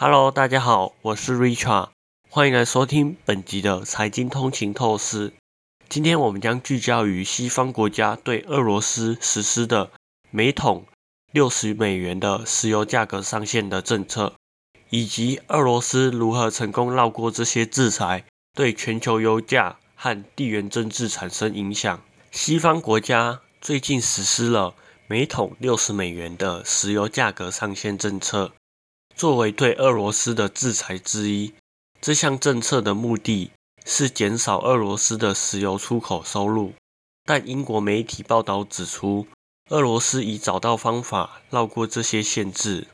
Hello，大家好，我是 Richard，欢迎来收听本集的财经通勤透视。今天我们将聚焦于西方国家对俄罗斯实施的每桶六十美元的石油价格上限的政策，以及俄罗斯如何成功绕过这些制裁，对全球油价和地缘政治产生影响。西方国家最近实施了每桶六十美元的石油价格上限政策。作为对俄罗斯的制裁之一，这项政策的目的是减少俄罗斯的石油出口收入。但英国媒体报道指出，俄罗斯已找到方法绕过这些限制。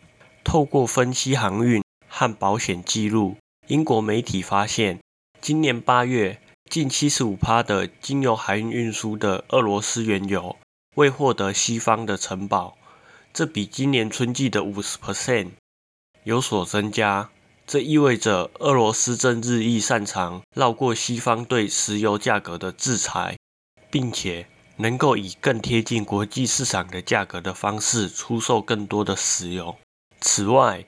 透过分析航运和保险记录，英国媒体发现，今年八月近七十五趴的经由海运运输的俄罗斯原油未获得西方的承保，这比今年春季的五十 percent。有所增加，这意味着俄罗斯正日益擅长绕过西方对石油价格的制裁，并且能够以更贴近国际市场的价格的方式出售更多的石油。此外，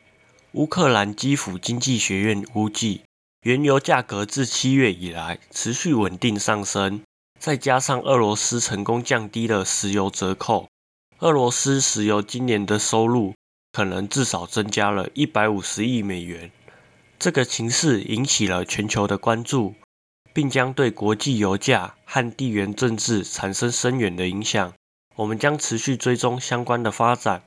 乌克兰基辅经济学院估计，原油价格自七月以来持续稳定上升，再加上俄罗斯成功降低了石油折扣，俄罗斯石油今年的收入。可能至少增加了一百五十亿美元。这个情势引起了全球的关注，并将对国际油价和地缘政治产生深远的影响。我们将持续追踪相关的发展，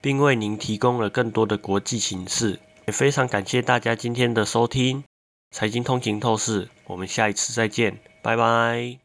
并为您提供了更多的国际形势。也非常感谢大家今天的收听，财经通勤透视。我们下一次再见，拜拜。